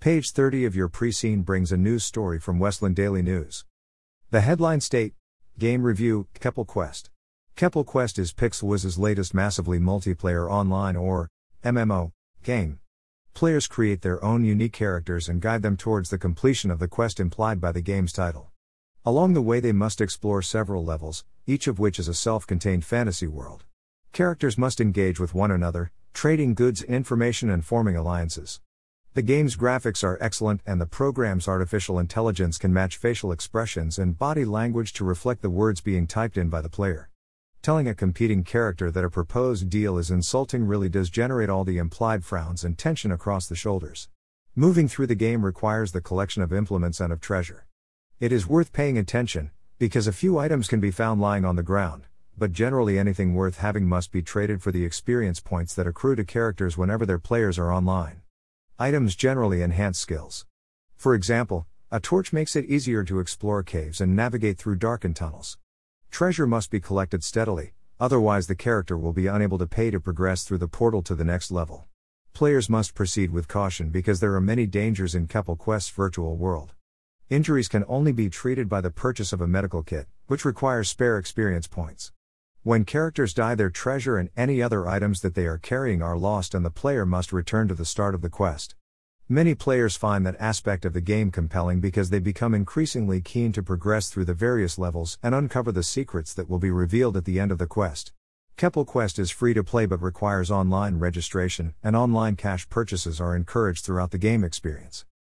Page 30 of your pre seen brings a news story from Westland Daily News. The headline state Game Review Keppel Quest. Keppel Quest is Pixelwiz's latest massively multiplayer online or MMO game. Players create their own unique characters and guide them towards the completion of the quest implied by the game's title. Along the way, they must explore several levels, each of which is a self contained fantasy world. Characters must engage with one another, trading goods information and forming alliances. The game's graphics are excellent, and the program's artificial intelligence can match facial expressions and body language to reflect the words being typed in by the player. Telling a competing character that a proposed deal is insulting really does generate all the implied frowns and tension across the shoulders. Moving through the game requires the collection of implements and of treasure. It is worth paying attention, because a few items can be found lying on the ground, but generally anything worth having must be traded for the experience points that accrue to characters whenever their players are online. Items generally enhance skills. For example, a torch makes it easier to explore caves and navigate through darkened tunnels. Treasure must be collected steadily, otherwise, the character will be unable to pay to progress through the portal to the next level. Players must proceed with caution because there are many dangers in Keppel Quest's virtual world. Injuries can only be treated by the purchase of a medical kit, which requires spare experience points. When characters die, their treasure and any other items that they are carrying are lost, and the player must return to the start of the quest. Many players find that aspect of the game compelling because they become increasingly keen to progress through the various levels and uncover the secrets that will be revealed at the end of the quest. Keppel Quest is free to play but requires online registration, and online cash purchases are encouraged throughout the game experience.